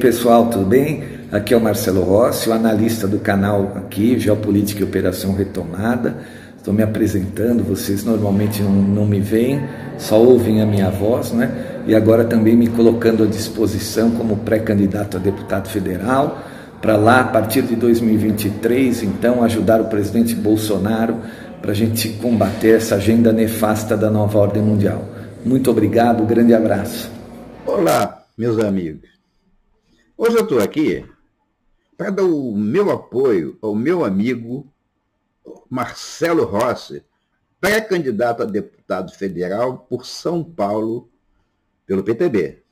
Pessoal, tudo bem? Aqui é o Marcelo Rossi, o analista do canal aqui, Geopolítica e Operação Retomada. Estou me apresentando, vocês normalmente não, não me veem, só ouvem a minha voz, né? E agora também me colocando à disposição como pré-candidato a deputado federal, para lá, a partir de 2023, então, ajudar o presidente Bolsonaro para a gente combater essa agenda nefasta da nova ordem mundial. Muito obrigado, grande abraço. Olá, meus amigos. Hoje eu estou aqui para dar o meu apoio ao meu amigo Marcelo Rossi, pré-candidato a deputado federal por São Paulo pelo PTB.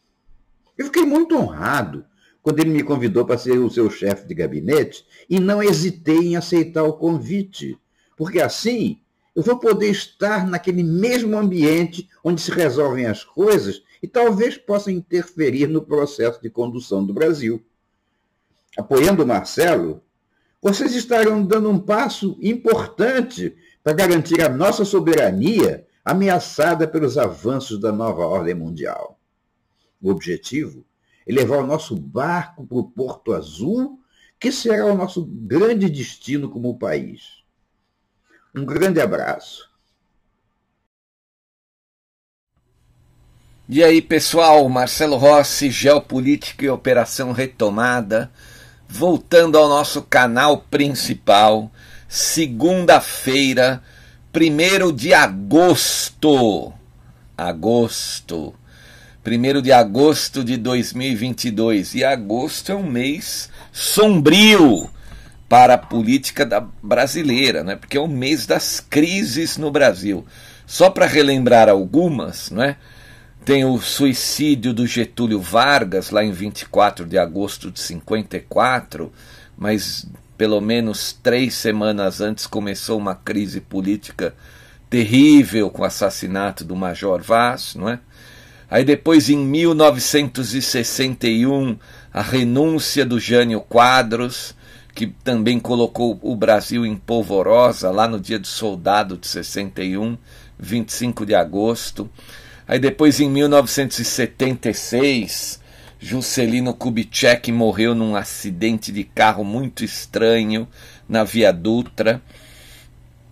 Eu fiquei muito honrado quando ele me convidou para ser o seu chefe de gabinete e não hesitei em aceitar o convite, porque assim eu vou poder estar naquele mesmo ambiente onde se resolvem as coisas e talvez possa interferir no processo de condução do Brasil. Apoiando Marcelo, vocês estarão dando um passo importante para garantir a nossa soberania ameaçada pelos avanços da nova ordem mundial. O objetivo é levar o nosso barco para o Porto Azul, que será o nosso grande destino como país. Um grande abraço. E aí, pessoal, Marcelo Rossi, Geopolítica e Operação Retomada, voltando ao nosso canal principal, segunda-feira, 1 de agosto. Agosto. 1 de agosto de 2022. E agosto é um mês sombrio para a política da brasileira, né? porque é o mês das crises no Brasil. Só para relembrar algumas, não é? Tem o suicídio do Getúlio Vargas, lá em 24 de agosto de 54, mas pelo menos três semanas antes começou uma crise política terrível com o assassinato do Major Vaz, não é? Aí depois, em 1961, a renúncia do Jânio Quadros, que também colocou o Brasil em polvorosa lá no dia do soldado de 61, 25 de agosto. Aí depois, em 1976, Juscelino Kubitschek morreu num acidente de carro muito estranho na Via Dutra.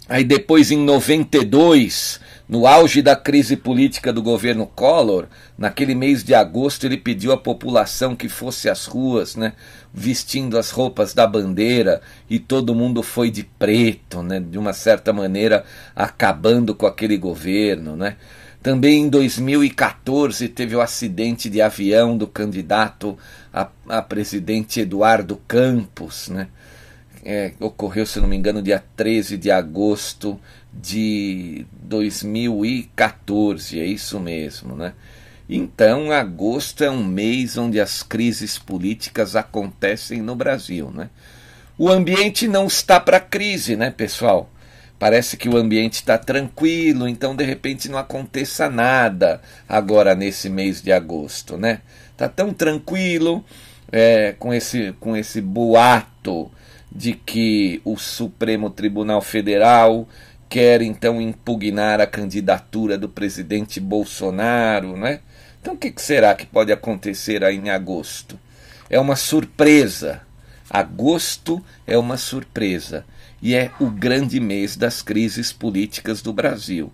Aí depois, em 92, no auge da crise política do governo Collor, naquele mês de agosto, ele pediu à população que fosse às ruas, né, vestindo as roupas da bandeira, e todo mundo foi de preto, né, de uma certa maneira acabando com aquele governo, né. Também em 2014 teve o acidente de avião do candidato a, a presidente Eduardo Campos, né? É, ocorreu, se não me engano, dia 13 de agosto de 2014, é isso mesmo, né? Então, agosto é um mês onde as crises políticas acontecem no Brasil, né? O ambiente não está para crise, né, pessoal? Parece que o ambiente está tranquilo, então de repente não aconteça nada agora nesse mês de agosto, né? Tá tão tranquilo é, com esse com esse boato de que o Supremo Tribunal Federal quer então impugnar a candidatura do presidente Bolsonaro, né? Então o que será que pode acontecer aí em agosto? É uma surpresa. Agosto é uma surpresa e é o grande mês das crises políticas do Brasil.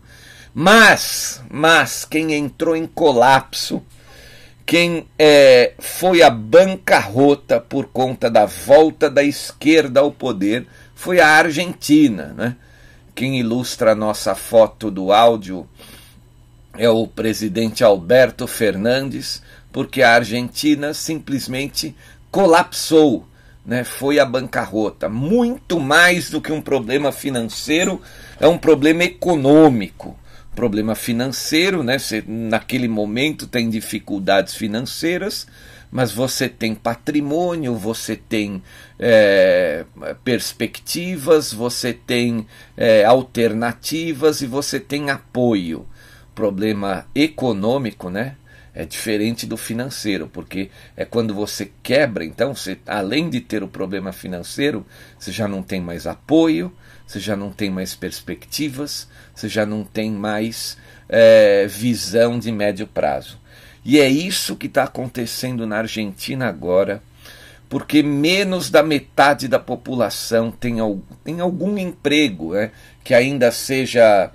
Mas, mas quem entrou em colapso, quem é, foi a bancarrota por conta da volta da esquerda ao poder foi a Argentina. Né? Quem ilustra a nossa foto do áudio é o presidente Alberto Fernandes, porque a Argentina simplesmente colapsou né, foi a bancarrota. Muito mais do que um problema financeiro, é um problema econômico. Problema financeiro, né? Você, naquele momento tem dificuldades financeiras, mas você tem patrimônio, você tem é, perspectivas, você tem é, alternativas e você tem apoio. Problema econômico, né? É diferente do financeiro, porque é quando você quebra, então, você, além de ter o problema financeiro, você já não tem mais apoio, você já não tem mais perspectivas, você já não tem mais é, visão de médio prazo. E é isso que está acontecendo na Argentina agora, porque menos da metade da população tem, tem algum emprego né, que ainda seja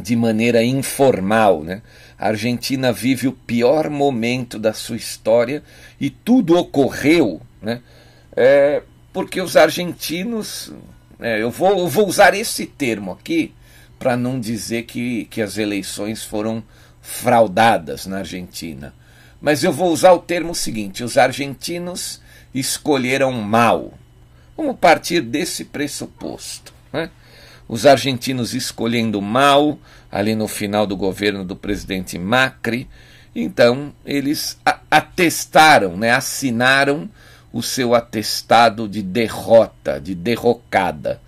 de maneira informal. Né? A Argentina vive o pior momento da sua história e tudo ocorreu né, é, porque os argentinos. É, eu, vou, eu vou usar esse termo aqui para não dizer que, que as eleições foram fraudadas na Argentina. Mas eu vou usar o termo seguinte: os argentinos escolheram mal. Vamos partir desse pressuposto. Né? Os argentinos escolhendo mal, ali no final do governo do presidente Macri, então eles atestaram, né, assinaram o seu atestado de derrota, de derrocada.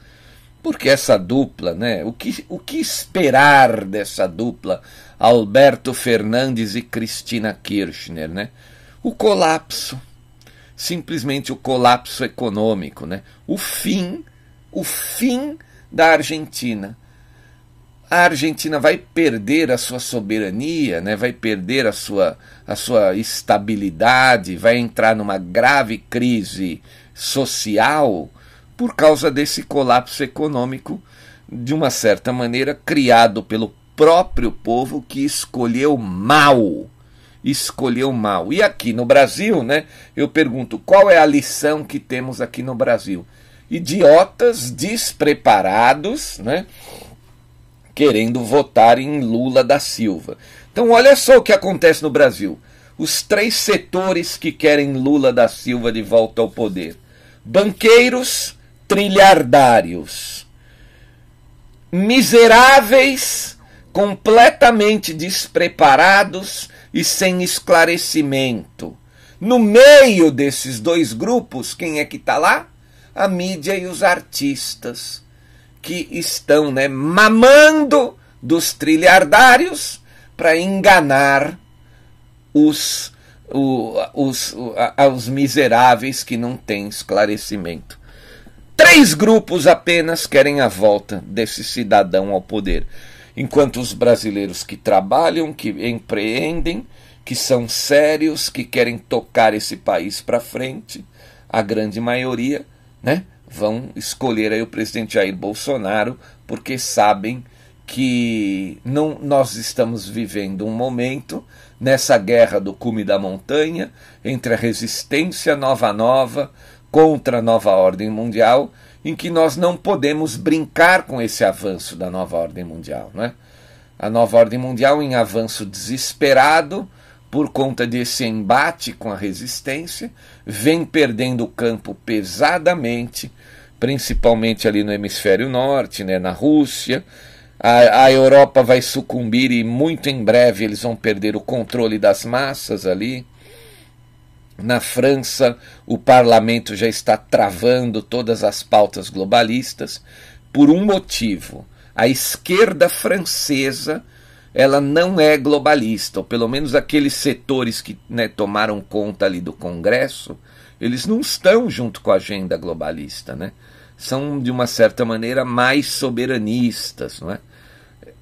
Porque essa dupla, né, o, que, o que esperar dessa dupla Alberto Fernandes e Cristina Kirchner, né? O colapso, simplesmente o colapso econômico, né? O fim, o fim da Argentina. A Argentina vai perder a sua soberania, né? vai perder a sua, a sua estabilidade, vai entrar numa grave crise social por causa desse colapso econômico, de uma certa maneira, criado pelo próprio povo que escolheu mal. Escolheu mal. E aqui no Brasil, né? Eu pergunto, qual é a lição que temos aqui no Brasil? Idiotas despreparados, né? Querendo votar em Lula da Silva. Então, olha só o que acontece no Brasil. Os três setores que querem Lula da Silva de volta ao poder: banqueiros, trilhardários, miseráveis completamente despreparados e sem esclarecimento. No meio desses dois grupos, quem é que está lá? A mídia e os artistas, que estão né, mamando dos trilhardários para enganar os, o, os, os miseráveis que não têm esclarecimento. Três grupos apenas querem a volta desse cidadão ao poder enquanto os brasileiros que trabalham, que empreendem, que são sérios, que querem tocar esse país para frente, a grande maioria, né, vão escolher aí o presidente Jair Bolsonaro porque sabem que não nós estamos vivendo um momento nessa guerra do cume da montanha entre a resistência nova nova contra a nova ordem mundial em que nós não podemos brincar com esse avanço da nova ordem mundial. Né? A nova ordem mundial em avanço desesperado por conta desse embate com a resistência, vem perdendo o campo pesadamente, principalmente ali no hemisfério norte, né, na Rússia. A, a Europa vai sucumbir e muito em breve eles vão perder o controle das massas ali. Na França, o parlamento já está travando todas as pautas globalistas por um motivo. A esquerda francesa ela não é globalista, ou pelo menos aqueles setores que né, tomaram conta ali do Congresso, eles não estão junto com a agenda globalista, né? São de uma certa maneira mais soberanistas, não é?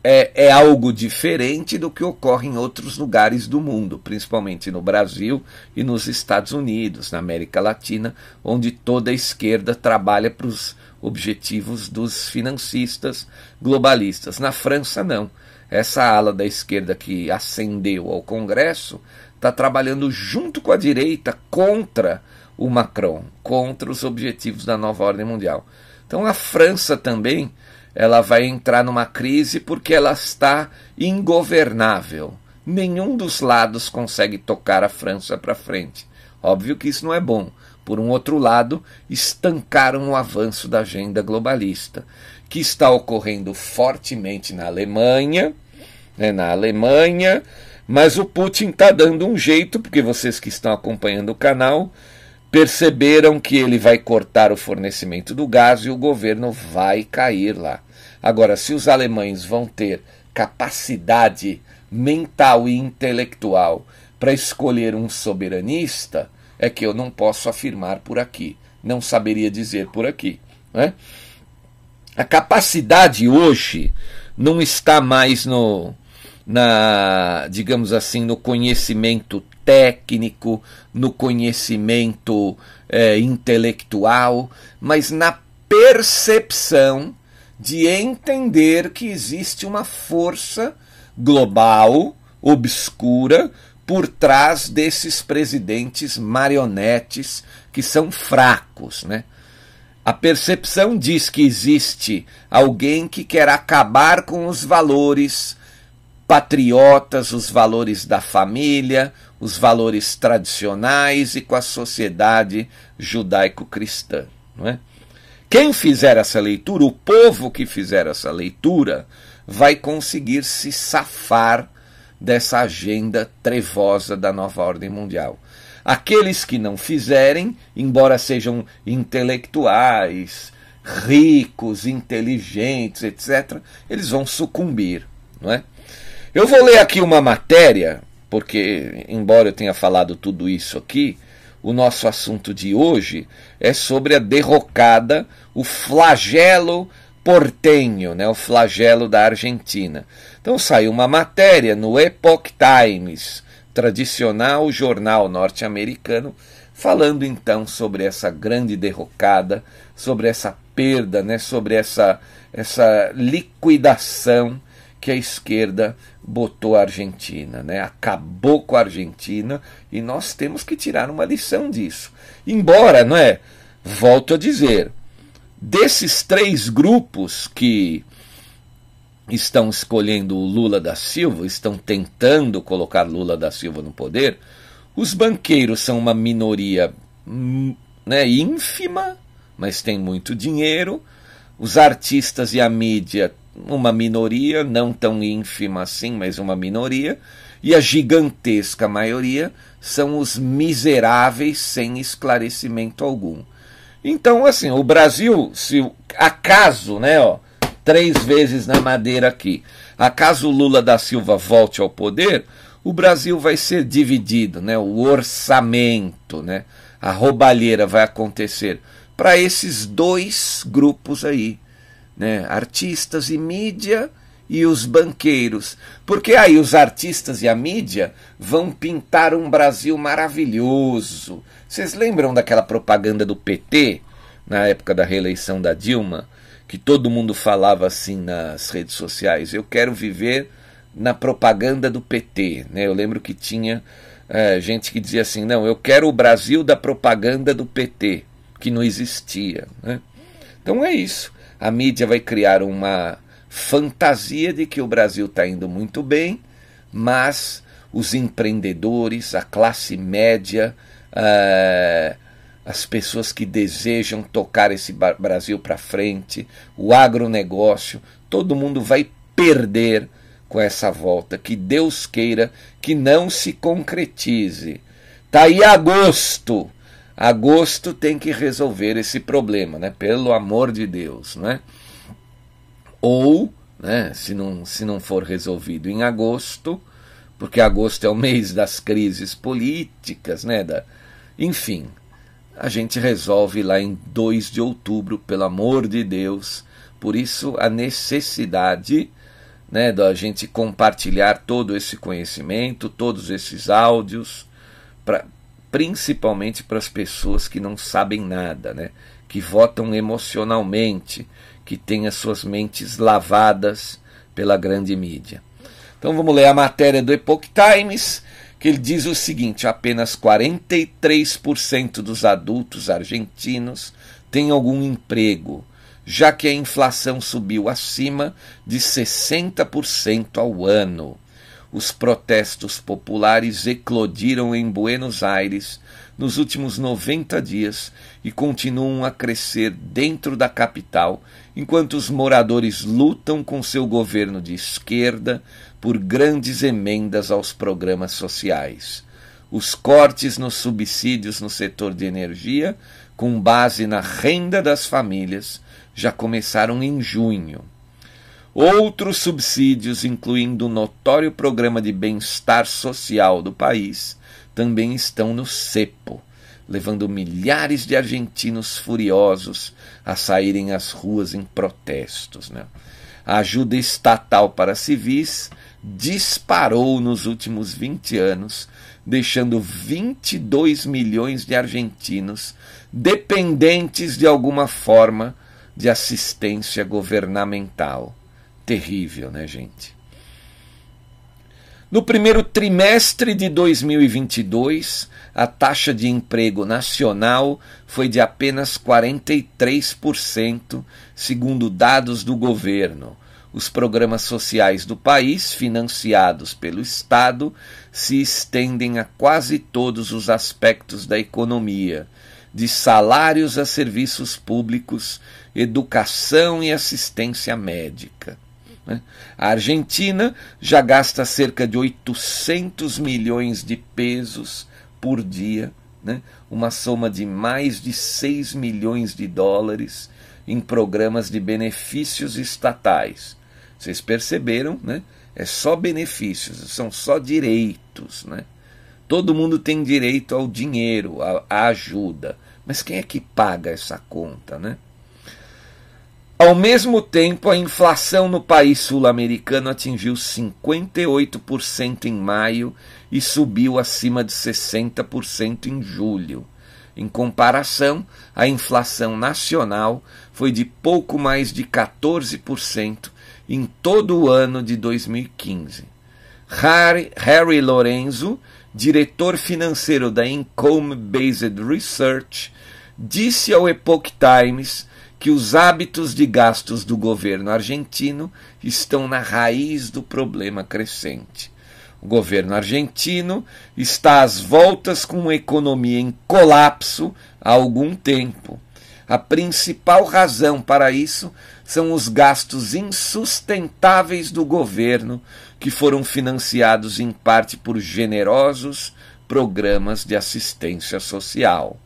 é, é algo diferente do que ocorre em outros lugares do mundo, principalmente no Brasil e nos Estados Unidos, na América Latina, onde toda a esquerda trabalha para os objetivos dos financistas globalistas. Na França, não. Essa ala da esquerda que ascendeu ao Congresso está trabalhando junto com a direita contra o Macron, contra os objetivos da nova ordem mundial. Então a França também ela vai entrar numa crise porque ela está ingovernável. Nenhum dos lados consegue tocar a França para frente. Óbvio que isso não é bom. Por um outro lado, estancaram o avanço da agenda globalista, que está ocorrendo fortemente na Alemanha, né, na Alemanha, mas o Putin está dando um jeito, porque vocês que estão acompanhando o canal perceberam que ele vai cortar o fornecimento do gás e o governo vai cair lá. Agora, se os alemães vão ter capacidade mental e intelectual para escolher um soberanista, é que eu não posso afirmar por aqui, não saberia dizer por aqui. Né? A capacidade hoje não está mais no, na, digamos assim, no conhecimento técnico, no conhecimento é, intelectual, mas na percepção de entender que existe uma força global, obscura, por trás desses presidentes marionetes que são fracos, né? A percepção diz que existe alguém que quer acabar com os valores patriotas, os valores da família, os valores tradicionais e com a sociedade judaico-cristã. Não é? Quem fizer essa leitura, o povo que fizer essa leitura, vai conseguir se safar dessa agenda trevosa da nova ordem mundial. Aqueles que não fizerem, embora sejam intelectuais, ricos, inteligentes, etc., eles vão sucumbir, não é? Eu vou ler aqui uma matéria, porque, embora eu tenha falado tudo isso aqui, o nosso assunto de hoje é sobre a derrocada, o flagelo portenho, né, o flagelo da Argentina. Então saiu uma matéria no Epoch Times, tradicional jornal norte-americano, falando então sobre essa grande derrocada, sobre essa perda, né, sobre essa, essa liquidação que a esquerda botou a Argentina, né? acabou com a Argentina e nós temos que tirar uma lição disso. Embora, não é? Volto a dizer, desses três grupos que estão escolhendo o Lula da Silva, estão tentando colocar Lula da Silva no poder, os banqueiros são uma minoria hum, né, ínfima, mas tem muito dinheiro. Os artistas e a mídia, uma minoria, não tão ínfima assim, mas uma minoria. E a gigantesca maioria são os miseráveis sem esclarecimento algum. Então, assim, o Brasil, se acaso, né, ó, três vezes na madeira aqui. Acaso Lula da Silva volte ao poder, o Brasil vai ser dividido, né? O orçamento, né? A roubalheira vai acontecer para esses dois grupos aí, né? Artistas e mídia e os banqueiros. Porque aí os artistas e a mídia vão pintar um Brasil maravilhoso. Vocês lembram daquela propaganda do PT na época da reeleição da Dilma? Que todo mundo falava assim nas redes sociais. Eu quero viver na propaganda do PT. Né? Eu lembro que tinha é, gente que dizia assim: não, eu quero o Brasil da propaganda do PT, que não existia. Né? Então é isso. A mídia vai criar uma fantasia de que o Brasil está indo muito bem, mas os empreendedores, a classe média, uh, as pessoas que desejam tocar esse Brasil para frente, o agronegócio, todo mundo vai perder com essa volta. Que Deus queira que não se concretize. Tá aí agosto. Agosto tem que resolver esse problema, né? Pelo amor de Deus, né? Ou, né, se não, se não for resolvido em agosto, porque agosto é o mês das crises políticas, né, da, enfim, a gente resolve lá em 2 de outubro, pelo amor de Deus. Por isso, a necessidade né, da gente compartilhar todo esse conhecimento, todos esses áudios, pra, principalmente para as pessoas que não sabem nada, né, que votam emocionalmente, que têm as suas mentes lavadas pela grande mídia. Então vamos ler a matéria do Epoch Times que ele diz o seguinte: apenas 43% dos adultos argentinos têm algum emprego, já que a inflação subiu acima de 60% ao ano. Os protestos populares eclodiram em Buenos Aires nos últimos 90 dias e continuam a crescer dentro da capital, enquanto os moradores lutam com seu governo de esquerda por grandes emendas aos programas sociais. Os cortes nos subsídios no setor de energia, com base na renda das famílias, já começaram em junho. Outros subsídios, incluindo o notório programa de bem-estar social do país, também estão no cepo, levando milhares de argentinos furiosos a saírem às ruas em protestos. Né? A ajuda estatal para civis disparou nos últimos 20 anos, deixando 22 milhões de argentinos dependentes de alguma forma de assistência governamental. Terrível, né, gente? No primeiro trimestre de 2022, a taxa de emprego nacional foi de apenas 43%, segundo dados do governo. Os programas sociais do país, financiados pelo Estado, se estendem a quase todos os aspectos da economia, de salários a serviços públicos, educação e assistência médica. Né? A Argentina já gasta cerca de 800 milhões de pesos por dia, né? uma soma de mais de 6 milhões de dólares em programas de benefícios estatais. Vocês perceberam, né? É só benefícios, são só direitos, né? Todo mundo tem direito ao dinheiro, à ajuda. Mas quem é que paga essa conta, né? Ao mesmo tempo, a inflação no país sul-americano atingiu 58% em maio e subiu acima de 60% em julho. Em comparação, a inflação nacional foi de pouco mais de 14% em todo o ano de 2015. Harry, Harry Lorenzo, diretor financeiro da Income Based Research, disse ao Epoch Times que os hábitos de gastos do governo argentino estão na raiz do problema crescente. O governo argentino está às voltas com uma economia em colapso há algum tempo. A principal razão para isso são os gastos insustentáveis do governo, que foram financiados em parte por generosos programas de assistência social.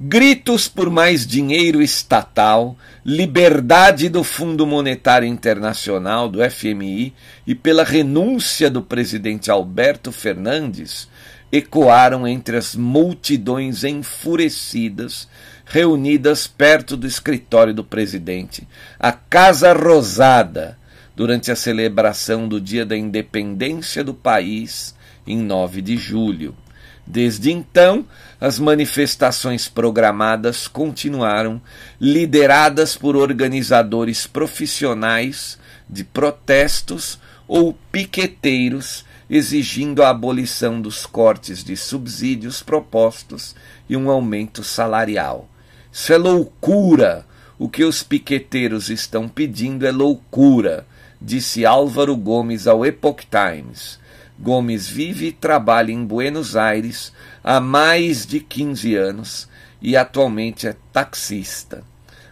Gritos por mais dinheiro estatal, liberdade do Fundo Monetário Internacional, do FMI, e pela renúncia do presidente Alberto Fernandes ecoaram entre as multidões enfurecidas reunidas perto do escritório do presidente, a Casa Rosada, durante a celebração do Dia da Independência do país, em 9 de julho. Desde então, as manifestações programadas continuaram, lideradas por organizadores profissionais de protestos ou piqueteiros exigindo a abolição dos cortes de subsídios propostos e um aumento salarial. Isso é loucura! O que os piqueteiros estão pedindo é loucura, disse Álvaro Gomes ao Epoch Times Gomes vive e trabalha em Buenos Aires há mais de 15 anos e atualmente é taxista.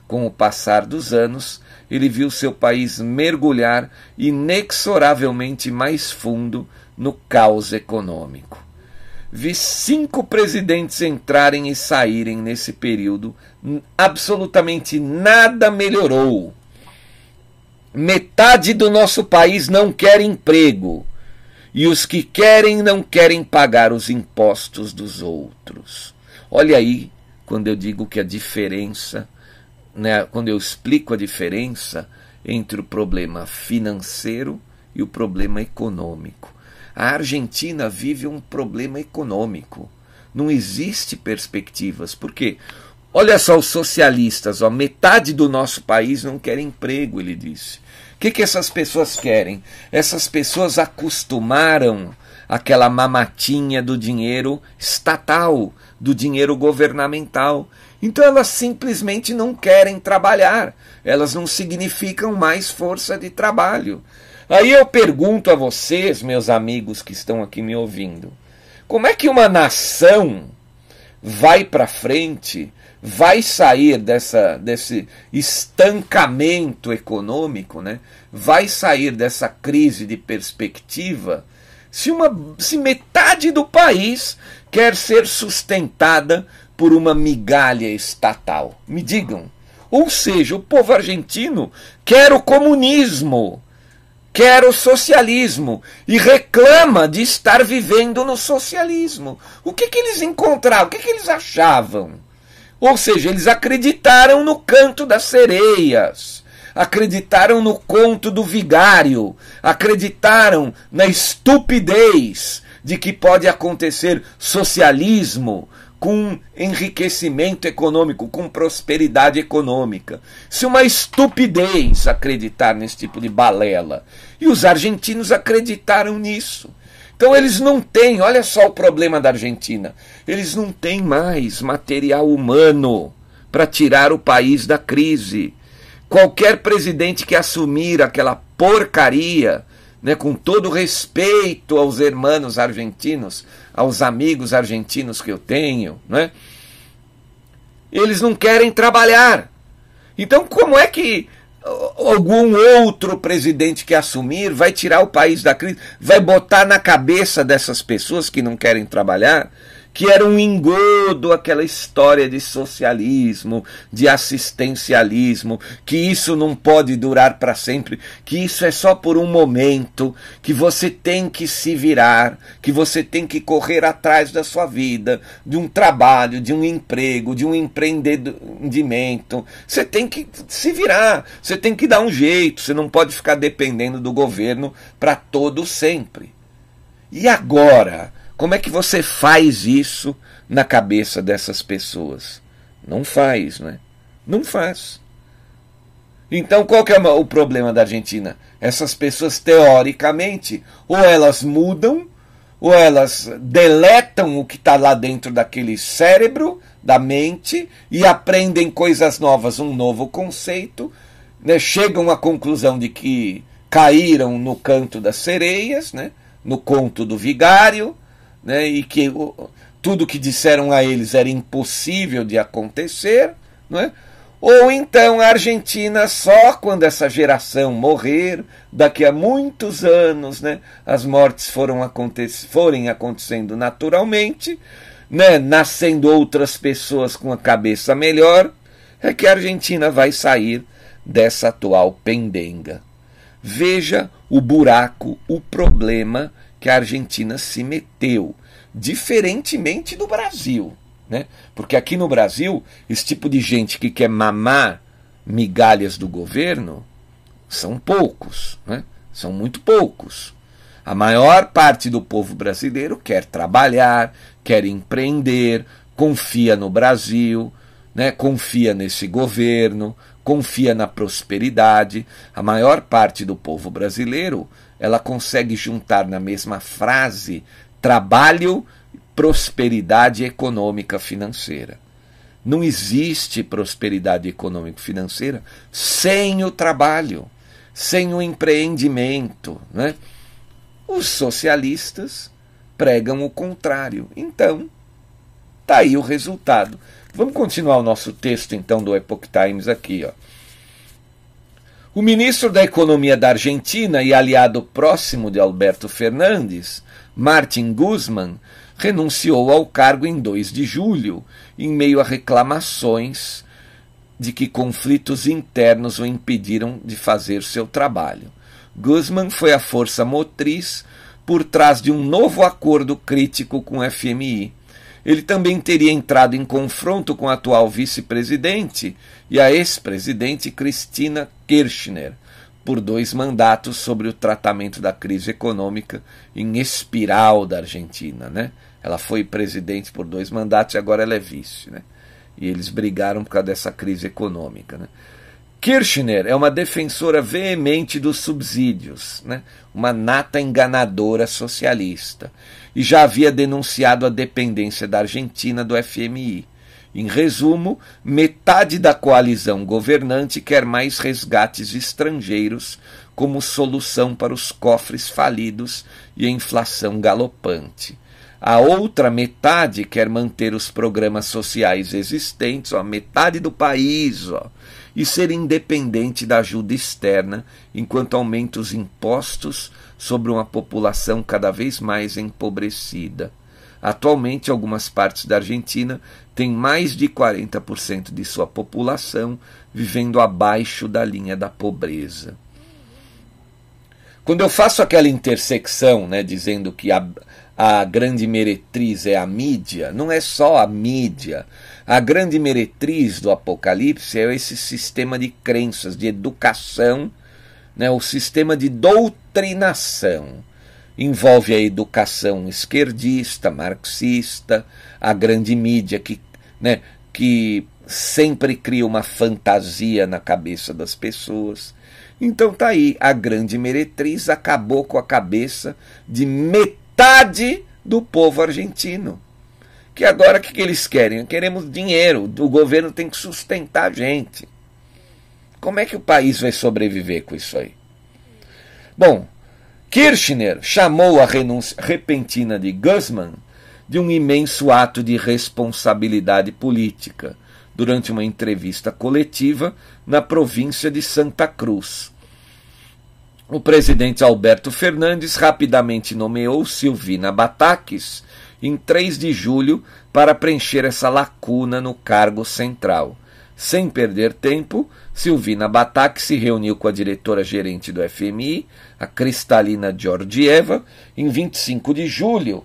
Com o passar dos anos, ele viu seu país mergulhar inexoravelmente mais fundo no caos econômico. Vi cinco presidentes entrarem e saírem nesse período, absolutamente nada melhorou. Metade do nosso país não quer emprego e os que querem não querem pagar os impostos dos outros. Olha aí, quando eu digo que a diferença, né, quando eu explico a diferença entre o problema financeiro e o problema econômico. A Argentina vive um problema econômico. Não existe perspectivas. Por quê? Olha só os socialistas, ó, metade do nosso país não quer emprego, ele disse que, que essas pessoas querem? Essas pessoas acostumaram aquela mamatinha do dinheiro estatal, do dinheiro governamental. Então elas simplesmente não querem trabalhar, elas não significam mais força de trabalho. Aí eu pergunto a vocês, meus amigos que estão aqui me ouvindo, como é que uma nação vai para frente vai sair dessa, desse estancamento econômico, né? vai sair dessa crise de perspectiva, se, uma, se metade do país quer ser sustentada por uma migalha estatal. Me digam. Ou seja, o povo argentino quer o comunismo, quer o socialismo e reclama de estar vivendo no socialismo. O que, que eles encontraram? O que, que eles achavam? Ou seja, eles acreditaram no canto das sereias, acreditaram no conto do vigário, acreditaram na estupidez de que pode acontecer socialismo com enriquecimento econômico, com prosperidade econômica. Isso é uma estupidez acreditar nesse tipo de balela. E os argentinos acreditaram nisso. Então eles não têm, olha só o problema da Argentina, eles não têm mais material humano para tirar o país da crise. Qualquer presidente que assumir aquela porcaria, né, com todo respeito aos hermanos argentinos, aos amigos argentinos que eu tenho, né, eles não querem trabalhar. Então, como é que algum outro presidente que assumir vai tirar o país da crise, vai botar na cabeça dessas pessoas que não querem trabalhar que era um engodo aquela história de socialismo, de assistencialismo, que isso não pode durar para sempre, que isso é só por um momento, que você tem que se virar, que você tem que correr atrás da sua vida, de um trabalho, de um emprego, de um empreendimento. Você tem que se virar, você tem que dar um jeito, você não pode ficar dependendo do governo para todo sempre. E agora? Como é que você faz isso na cabeça dessas pessoas? Não faz, né? Não faz. Então, qual que é o problema da Argentina? Essas pessoas, teoricamente, ou elas mudam, ou elas deletam o que está lá dentro daquele cérebro, da mente, e aprendem coisas novas, um novo conceito, né? chegam à conclusão de que caíram no canto das sereias, né? no conto do vigário, né, e que o, tudo que disseram a eles era impossível de acontecer, não é? Ou então a Argentina, só quando essa geração morrer, daqui a muitos anos, né, as mortes foram aconte forem acontecendo naturalmente, né, nascendo outras pessoas com a cabeça melhor, é que a Argentina vai sair dessa atual pendenga. Veja o buraco, o problema que a Argentina se meteu, diferentemente do Brasil. Né? Porque aqui no Brasil, esse tipo de gente que quer mamar migalhas do governo são poucos, né? são muito poucos. A maior parte do povo brasileiro quer trabalhar, quer empreender, confia no Brasil, né? confia nesse governo, confia na prosperidade. A maior parte do povo brasileiro ela consegue juntar na mesma frase trabalho, prosperidade econômica financeira. Não existe prosperidade econômica financeira sem o trabalho, sem o empreendimento. Né? Os socialistas pregam o contrário. Então, tá aí o resultado. Vamos continuar o nosso texto então do Epoch Times aqui, ó. O ministro da Economia da Argentina e aliado próximo de Alberto Fernandes, Martin Guzman, renunciou ao cargo em 2 de julho, em meio a reclamações de que conflitos internos o impediram de fazer seu trabalho. Guzman foi a força motriz por trás de um novo acordo crítico com o FMI, ele também teria entrado em confronto com a atual vice-presidente e a ex-presidente Cristina Kirchner por dois mandatos sobre o tratamento da crise econômica em espiral da Argentina, né? Ela foi presidente por dois mandatos e agora ela é vice, né? E eles brigaram por causa dessa crise econômica, né? Kirchner é uma defensora veemente dos subsídios, né? uma nata enganadora socialista e já havia denunciado a dependência da Argentina do FMI. Em resumo, metade da coalizão governante quer mais resgates estrangeiros como solução para os cofres falidos e a inflação galopante. A outra metade quer manter os programas sociais existentes, ó, metade do país, ó, e ser independente da ajuda externa, enquanto aumenta os impostos sobre uma população cada vez mais empobrecida. Atualmente, algumas partes da Argentina têm mais de 40% de sua população vivendo abaixo da linha da pobreza. Quando eu faço aquela intersecção, né, dizendo que a, a grande meretriz é a mídia, não é só a mídia. A grande meretriz do Apocalipse é esse sistema de crenças, de educação, né, o sistema de doutrinação. Envolve a educação esquerdista, marxista, a grande mídia que, né, que sempre cria uma fantasia na cabeça das pessoas. Então tá aí, a grande meretriz acabou com a cabeça de metade do povo argentino. Que agora o que, que eles querem? Queremos dinheiro, o governo tem que sustentar a gente. Como é que o país vai sobreviver com isso aí? Bom, Kirchner chamou a renúncia repentina de Guzman de um imenso ato de responsabilidade política durante uma entrevista coletiva na província de Santa Cruz. O presidente Alberto Fernandes rapidamente nomeou Silvina Bataques em 3 de julho para preencher essa lacuna no cargo central. Sem perder tempo, Silvina Bataques se reuniu com a diretora-gerente do FMI, a Cristalina Georgieva, em 25 de julho,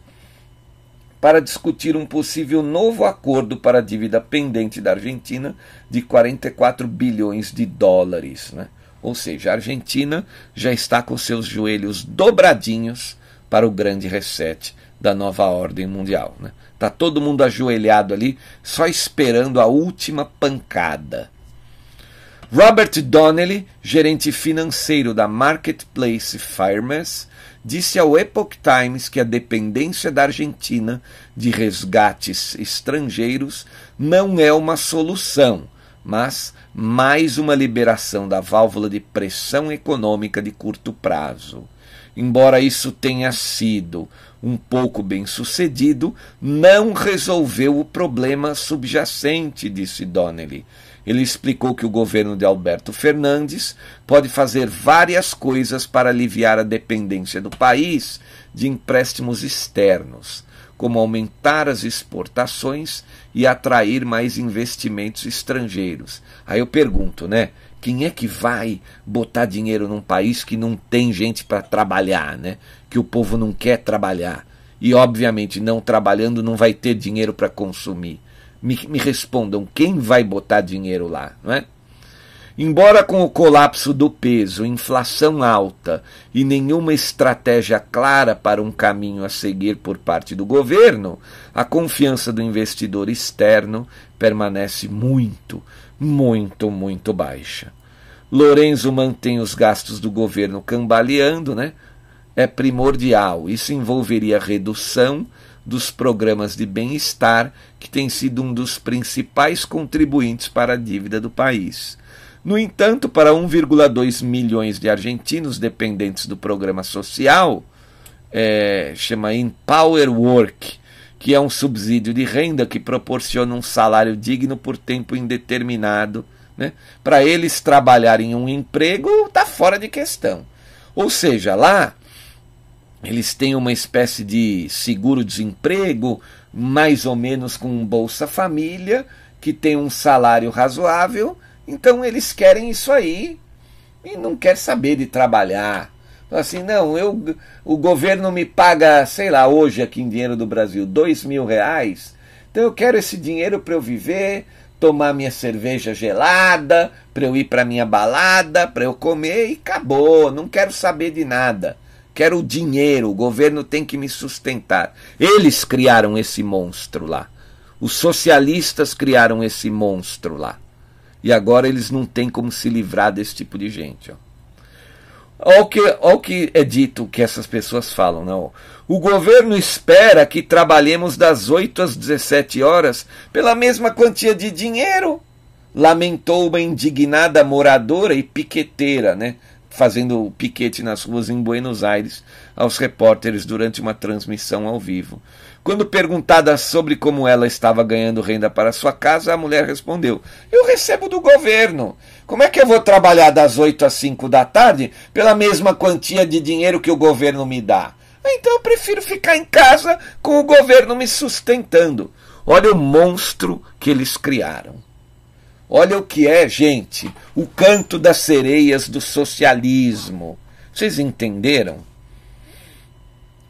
para discutir um possível novo acordo para a dívida pendente da Argentina de 44 bilhões de dólares. Né? Ou seja, a Argentina já está com seus joelhos dobradinhos para o grande reset da nova ordem mundial. Né? Tá todo mundo ajoelhado ali, só esperando a última pancada. Robert Donnelly, gerente financeiro da Marketplace Firmas, disse ao Epoch Times que a dependência da Argentina de resgates estrangeiros não é uma solução, mas mais uma liberação da válvula de pressão econômica de curto prazo. Embora isso tenha sido um pouco bem sucedido, não resolveu o problema subjacente, disse Donnelly. Ele explicou que o governo de Alberto Fernandes pode fazer várias coisas para aliviar a dependência do país de empréstimos externos, como aumentar as exportações e atrair mais investimentos estrangeiros. Aí eu pergunto, né? Quem é que vai botar dinheiro num país que não tem gente para trabalhar, né? Que o povo não quer trabalhar. E, obviamente, não trabalhando não vai ter dinheiro para consumir. Me, me respondam, quem vai botar dinheiro lá, não é? Embora com o colapso do peso, inflação alta e nenhuma estratégia clara para um caminho a seguir por parte do governo, a confiança do investidor externo permanece muito, muito, muito baixa. Lorenzo mantém os gastos do governo cambaleando, né? É primordial. Isso envolveria redução dos programas de bem-estar, que tem sido um dos principais contribuintes para a dívida do país. No entanto, para 1,2 milhões de argentinos dependentes do programa social, é, chama Empower Work, que é um subsídio de renda que proporciona um salário digno por tempo indeterminado. Né? Para eles trabalharem em um emprego, está fora de questão. Ou seja, lá eles têm uma espécie de seguro-desemprego, mais ou menos com Bolsa Família, que tem um salário razoável então eles querem isso aí e não quer saber de trabalhar. Assim, não, eu, o governo me paga, sei lá, hoje aqui em dinheiro do Brasil, dois mil reais. Então eu quero esse dinheiro para eu viver, tomar minha cerveja gelada, para eu ir para minha balada, para eu comer e acabou. Não quero saber de nada. Quero o dinheiro, o governo tem que me sustentar. Eles criaram esse monstro lá. Os socialistas criaram esse monstro lá. E agora eles não têm como se livrar desse tipo de gente. Ó. Olha o que, olha o que é dito que essas pessoas falam. Não? Né? O governo espera que trabalhemos das 8 às 17 horas pela mesma quantia de dinheiro. Lamentou uma indignada moradora e piqueteira, né? fazendo piquete nas ruas em Buenos Aires aos repórteres durante uma transmissão ao vivo. Quando perguntada sobre como ela estava ganhando renda para sua casa, a mulher respondeu: Eu recebo do governo. Como é que eu vou trabalhar das 8 às 5 da tarde pela mesma quantia de dinheiro que o governo me dá? Então eu prefiro ficar em casa com o governo me sustentando. Olha o monstro que eles criaram. Olha o que é, gente, o canto das sereias do socialismo. Vocês entenderam?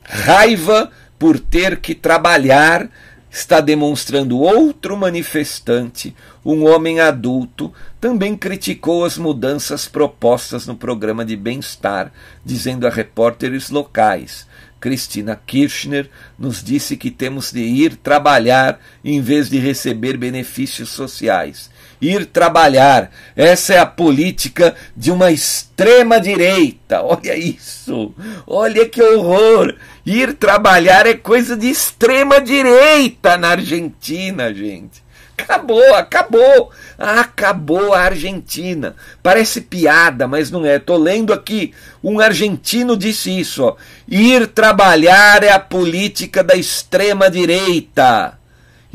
Raiva por ter que trabalhar, está demonstrando outro manifestante, um homem adulto, também criticou as mudanças propostas no programa de bem-estar, dizendo a repórteres locais. Cristina Kirchner nos disse que temos de ir trabalhar em vez de receber benefícios sociais. Ir trabalhar, essa é a política de uma extrema direita. Olha isso, olha que horror. Ir trabalhar é coisa de extrema direita na Argentina, gente. Acabou, acabou. Acabou a Argentina. Parece piada, mas não é. Estou lendo aqui. Um argentino disse isso. Ó. Ir trabalhar é a política da extrema direita.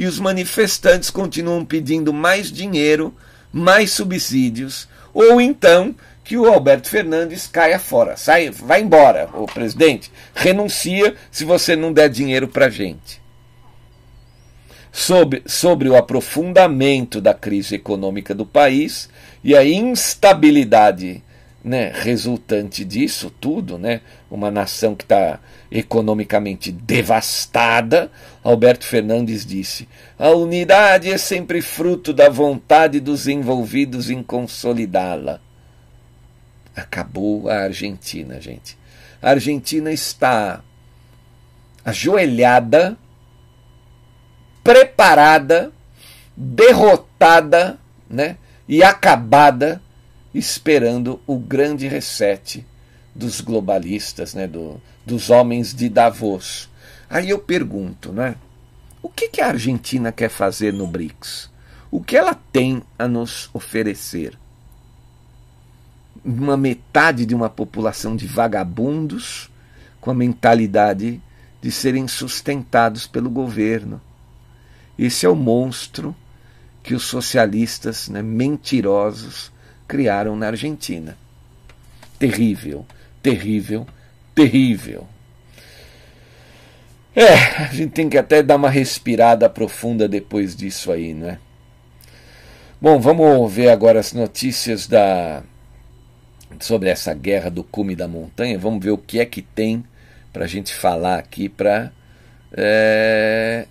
E os manifestantes continuam pedindo mais dinheiro, mais subsídios, ou então que o Alberto Fernandes caia fora. Sai, vai embora, o presidente. Renuncia se você não der dinheiro para gente sobre, sobre o aprofundamento da crise econômica do país e a instabilidade né, resultante disso tudo, né, uma nação que está economicamente devastada, Alberto Fernandes disse: a unidade é sempre fruto da vontade dos envolvidos em consolidá-la. Acabou a Argentina, gente. A Argentina está ajoelhada preparada, derrotada né, e acabada, esperando o grande reset dos globalistas, né, do, dos homens de Davos. Aí eu pergunto, né, o que, que a Argentina quer fazer no BRICS? O que ela tem a nos oferecer? Uma metade de uma população de vagabundos com a mentalidade de serem sustentados pelo governo esse é o monstro que os socialistas né, mentirosos criaram na Argentina. Terrível, terrível, terrível. É, a gente tem que até dar uma respirada profunda depois disso aí, né? Bom, vamos ver agora as notícias da sobre essa guerra do cume da montanha. Vamos ver o que é que tem para a gente falar aqui para é,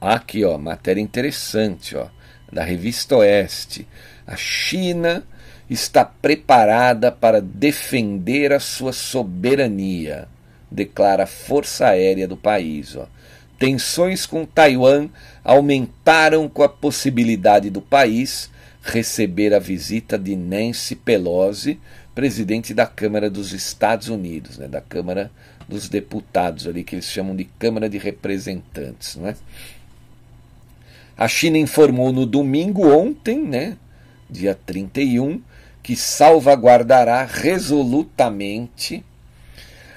Aqui, ó, matéria interessante, ó, da revista Oeste. A China está preparada para defender a sua soberania, declara a Força Aérea do país. Ó. Tensões com Taiwan aumentaram com a possibilidade do país receber a visita de Nancy Pelosi, presidente da Câmara dos Estados Unidos, né, da Câmara dos Deputados, ali que eles chamam de Câmara de Representantes. Não é? A China informou no domingo ontem, né, dia 31, que salvaguardará resolutamente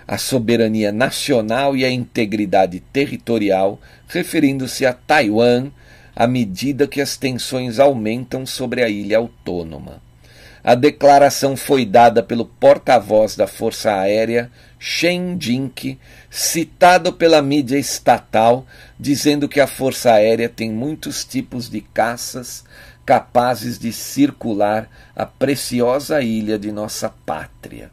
a soberania nacional e a integridade territorial, referindo-se a Taiwan, à medida que as tensões aumentam sobre a ilha autônoma. A declaração foi dada pelo porta-voz da Força Aérea, Shen Jink, citado pela mídia estatal, dizendo que a Força Aérea tem muitos tipos de caças capazes de circular a preciosa ilha de nossa pátria.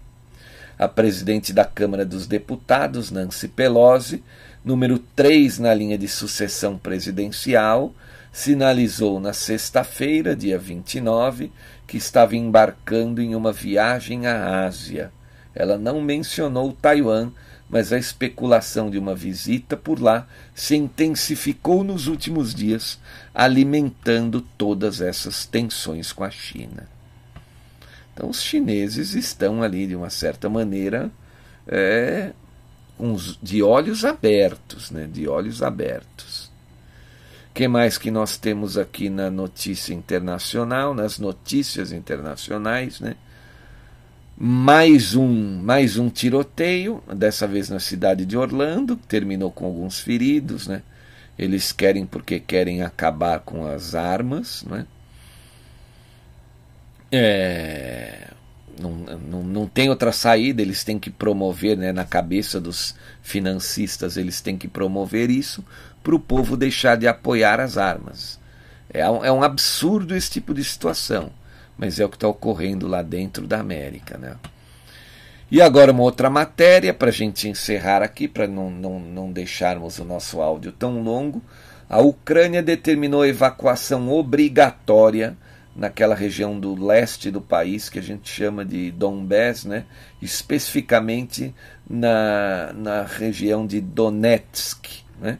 A presidente da Câmara dos Deputados, Nancy Pelosi, número 3 na linha de sucessão presidencial, sinalizou na sexta-feira, dia 29, que estava embarcando em uma viagem à Ásia ela não mencionou Taiwan, mas a especulação de uma visita por lá se intensificou nos últimos dias, alimentando todas essas tensões com a China. Então, os chineses estão ali, de uma certa maneira, é, uns, de olhos abertos, né? de olhos abertos. que mais que nós temos aqui na notícia internacional, nas notícias internacionais, né? Mais um, mais um tiroteio, dessa vez na cidade de Orlando, terminou com alguns feridos, né? Eles querem porque querem acabar com as armas, né? É, não, não, não tem outra saída, eles têm que promover, né, na cabeça dos financistas, eles têm que promover isso para o povo deixar de apoiar as armas. É, é um absurdo esse tipo de situação mas é o que está ocorrendo lá dentro da América. Né? E agora uma outra matéria para a gente encerrar aqui, para não, não, não deixarmos o nosso áudio tão longo. A Ucrânia determinou evacuação obrigatória naquela região do leste do país que a gente chama de Donbass, né? especificamente na, na região de Donetsk. Né?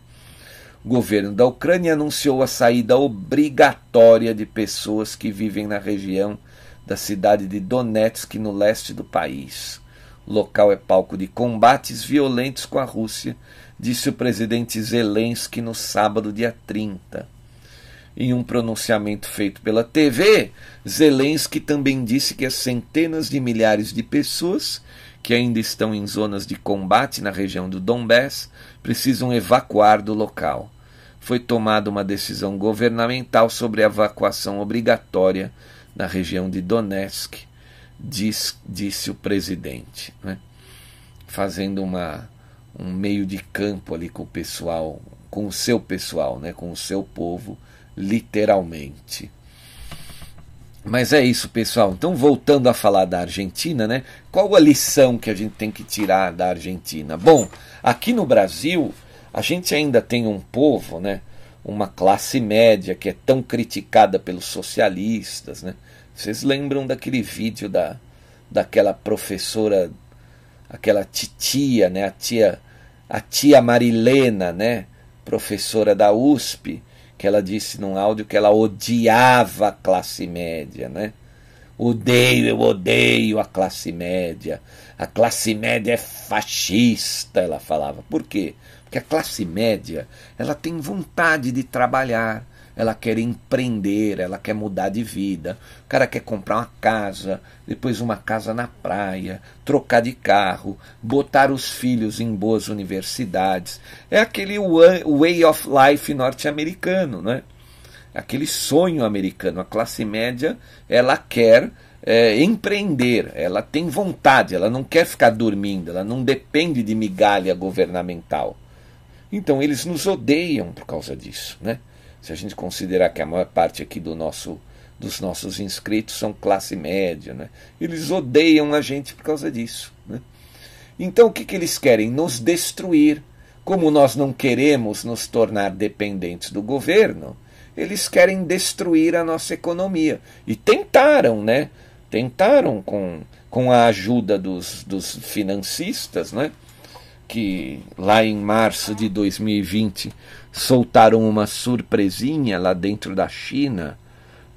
O governo da Ucrânia anunciou a saída obrigatória de pessoas que vivem na região da cidade de Donetsk, no leste do país. O local é palco de combates violentos com a Rússia, disse o presidente Zelensky no sábado, dia 30. Em um pronunciamento feito pela TV, Zelensky também disse que as centenas de milhares de pessoas que ainda estão em zonas de combate na região do Donbass precisam evacuar do local. Foi tomada uma decisão governamental sobre a evacuação obrigatória na região de Donetsk, diz, disse o presidente, né? fazendo uma, um meio de campo ali com o pessoal, com o seu pessoal, né? com o seu povo literalmente. Mas é isso, pessoal. Então, voltando a falar da Argentina, né? Qual a lição que a gente tem que tirar da Argentina? Bom, aqui no Brasil, a gente ainda tem um povo, né? Uma classe média que é tão criticada pelos socialistas, né? Vocês lembram daquele vídeo da, daquela professora, aquela titia, né? A tia, a tia Marilena, né? Professora da USP, que ela disse num áudio que ela odiava a classe média, né? Odeio, eu odeio a classe média. A classe média é fascista, ela falava. Por quê? Porque a classe média, ela tem vontade de trabalhar, ela quer empreender, ela quer mudar de vida. O cara quer comprar uma casa, depois uma casa na praia, trocar de carro, botar os filhos em boas universidades. É aquele way of life norte-americano, né? Aquele sonho americano. A classe média, ela quer é, empreender, ela tem vontade, ela não quer ficar dormindo, ela não depende de migalha governamental. Então eles nos odeiam por causa disso, né? se a gente considerar que a maior parte aqui do nosso, dos nossos inscritos são classe média, né? eles odeiam a gente por causa disso. Né? Então o que, que eles querem? Nos destruir. Como nós não queremos nos tornar dependentes do governo, eles querem destruir a nossa economia. E tentaram, né? Tentaram com, com a ajuda dos, dos financistas, né? que lá em março de 2020 soltaram uma surpresinha lá dentro da China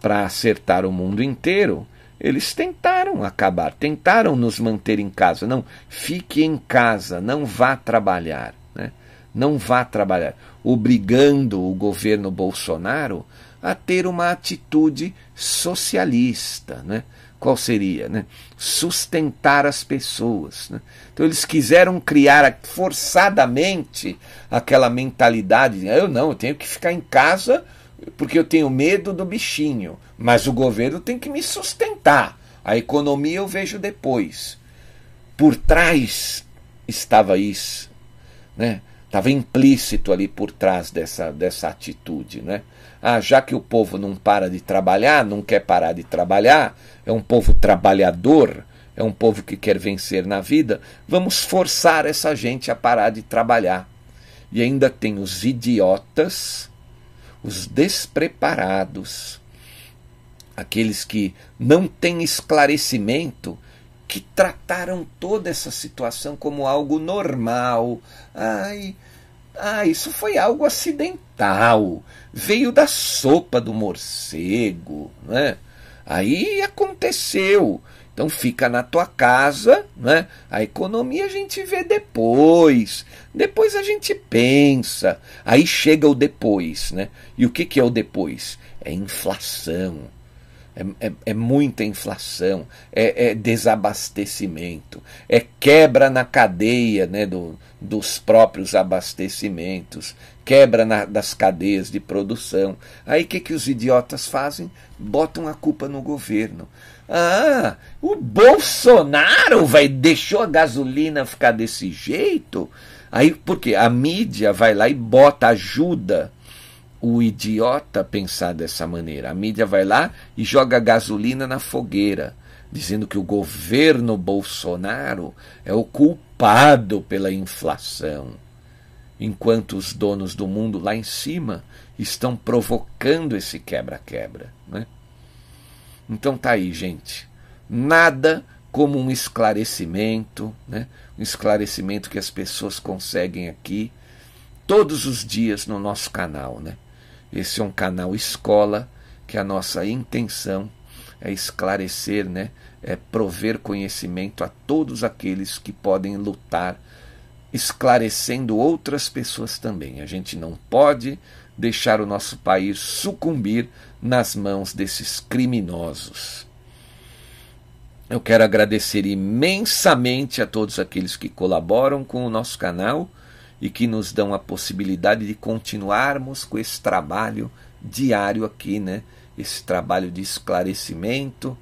para acertar o mundo inteiro, eles tentaram acabar, tentaram nos manter em casa. Não, fique em casa, não vá trabalhar. Né? Não vá trabalhar, obrigando o governo Bolsonaro a ter uma atitude socialista. Né? Qual seria? Né? Sustentar as pessoas. Né? Então eles quiseram criar forçadamente aquela mentalidade: de, eu não, eu tenho que ficar em casa porque eu tenho medo do bichinho, mas o governo tem que me sustentar. A economia eu vejo depois. Por trás estava isso, né? Estava implícito ali por trás dessa, dessa atitude, né? Ah, já que o povo não para de trabalhar, não quer parar de trabalhar, é um povo trabalhador, é um povo que quer vencer na vida, vamos forçar essa gente a parar de trabalhar. E ainda tem os idiotas, os despreparados, aqueles que não têm esclarecimento, que trataram toda essa situação como algo normal. Ai, ah, isso foi algo acidental. Veio da sopa do morcego, né? Aí aconteceu. Então fica na tua casa, né? A economia a gente vê depois. Depois a gente pensa. Aí chega o depois, né? E o que, que é o depois? É inflação. É, é, é muita inflação, é, é, desabastecimento, é quebra na cadeia né, do, dos próprios abastecimentos, quebra na, das cadeias de produção. Aí o que, que os idiotas fazem? Botam a culpa no governo. Ah, o Bolsonaro vai deixou a gasolina ficar desse jeito? Aí porque a mídia vai lá e bota ajuda o idiota pensar dessa maneira. A mídia vai lá e joga gasolina na fogueira. dizendo que o governo Bolsonaro é o culpado pela inflação, enquanto os donos do mundo lá em cima estão provocando esse quebra-quebra. Né? Então tá aí, gente. Nada como um esclarecimento, né? um esclarecimento que as pessoas conseguem aqui todos os dias no nosso canal. Né? Esse é um canal escola que a nossa intenção é esclarecer, né? é prover conhecimento a todos aqueles que podem lutar, esclarecendo outras pessoas também. A gente não pode deixar o nosso país sucumbir nas mãos desses criminosos. Eu quero agradecer imensamente a todos aqueles que colaboram com o nosso canal e que nos dão a possibilidade de continuarmos com esse trabalho diário aqui, né? Esse trabalho de esclarecimento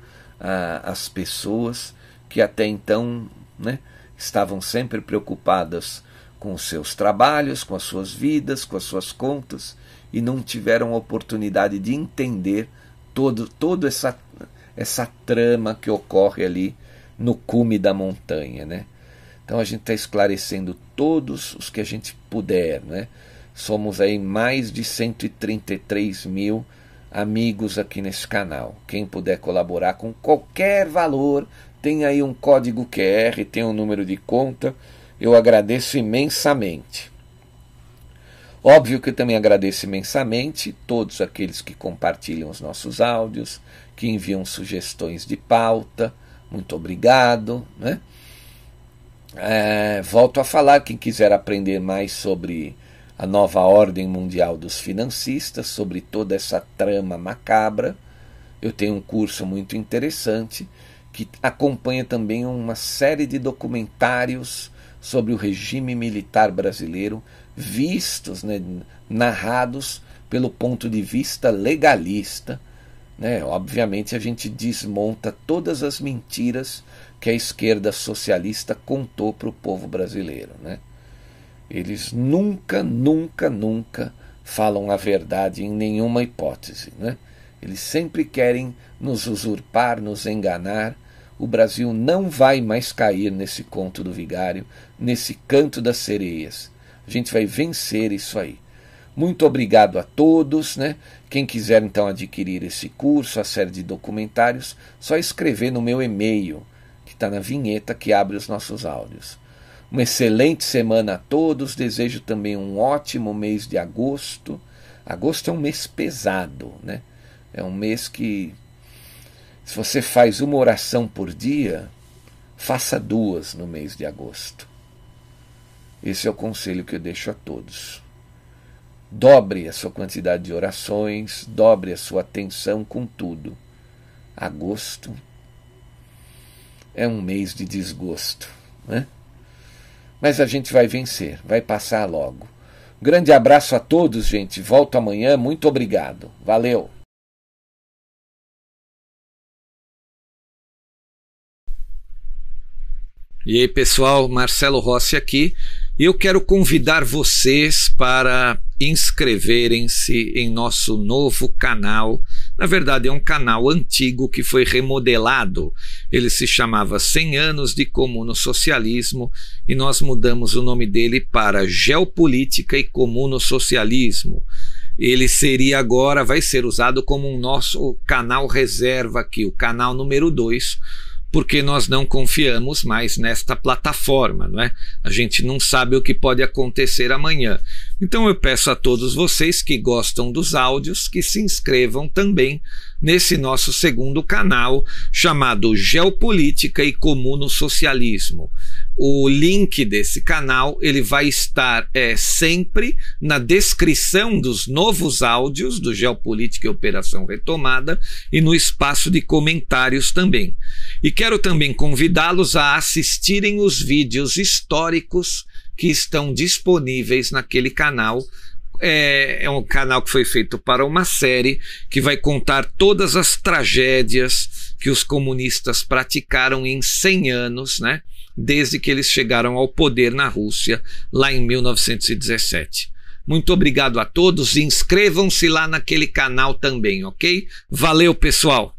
às pessoas que até então, né, estavam sempre preocupadas com os seus trabalhos, com as suas vidas, com as suas contas e não tiveram a oportunidade de entender todo, todo essa, essa trama que ocorre ali no cume da montanha, né? Então a gente está esclarecendo todos os que a gente puder, né? Somos aí mais de 133 mil amigos aqui nesse canal. Quem puder colaborar com qualquer valor, tem aí um código QR, tem um número de conta, eu agradeço imensamente. Óbvio que eu também agradeço imensamente todos aqueles que compartilham os nossos áudios, que enviam sugestões de pauta. Muito obrigado. Né? É, volto a falar, quem quiser aprender mais sobre a nova ordem mundial dos financistas, sobre toda essa trama macabra, eu tenho um curso muito interessante que acompanha também uma série de documentários sobre o regime militar brasileiro vistos, né, narrados pelo ponto de vista legalista. Né? Obviamente, a gente desmonta todas as mentiras que a esquerda socialista contou para o povo brasileiro. Né? Eles nunca, nunca, nunca falam a verdade em nenhuma hipótese. Né? Eles sempre querem nos usurpar, nos enganar. O Brasil não vai mais cair nesse conto do vigário, nesse canto das sereias. A gente vai vencer isso aí. Muito obrigado a todos, né? Quem quiser então adquirir esse curso, a série de documentários, só escrever no meu e-mail, que está na vinheta que abre os nossos áudios. Uma excelente semana a todos, desejo também um ótimo mês de agosto. Agosto é um mês pesado, né? É um mês que, se você faz uma oração por dia, faça duas no mês de agosto. Esse é o conselho que eu deixo a todos. Dobre a sua quantidade de orações, dobre a sua atenção com tudo. Agosto é um mês de desgosto, né? Mas a gente vai vencer, vai passar logo. Grande abraço a todos, gente. Volto amanhã. Muito obrigado. Valeu. E aí, pessoal, Marcelo Rossi aqui. Eu quero convidar vocês para inscreverem-se em nosso novo canal. Na verdade, é um canal antigo que foi remodelado. Ele se chamava 100 anos de comuno socialismo e nós mudamos o nome dele para Geopolítica e Comuno Socialismo. Ele seria agora, vai ser usado como um nosso canal reserva aqui, o canal número 2 porque nós não confiamos mais nesta plataforma, não é? A gente não sabe o que pode acontecer amanhã. Então eu peço a todos vocês que gostam dos áudios que se inscrevam também nesse nosso segundo canal chamado Geopolítica e Comuno Socialismo. O link desse canal ele vai estar é, sempre na descrição dos novos áudios do Geopolítica e Operação Retomada e no espaço de comentários também. E quero também convidá-los a assistirem os vídeos históricos que estão disponíveis naquele canal é, é, um canal que foi feito para uma série que vai contar todas as tragédias que os comunistas praticaram em 100 anos, né? Desde que eles chegaram ao poder na Rússia, lá em 1917. Muito obrigado a todos. Inscrevam-se lá naquele canal também, ok? Valeu, pessoal!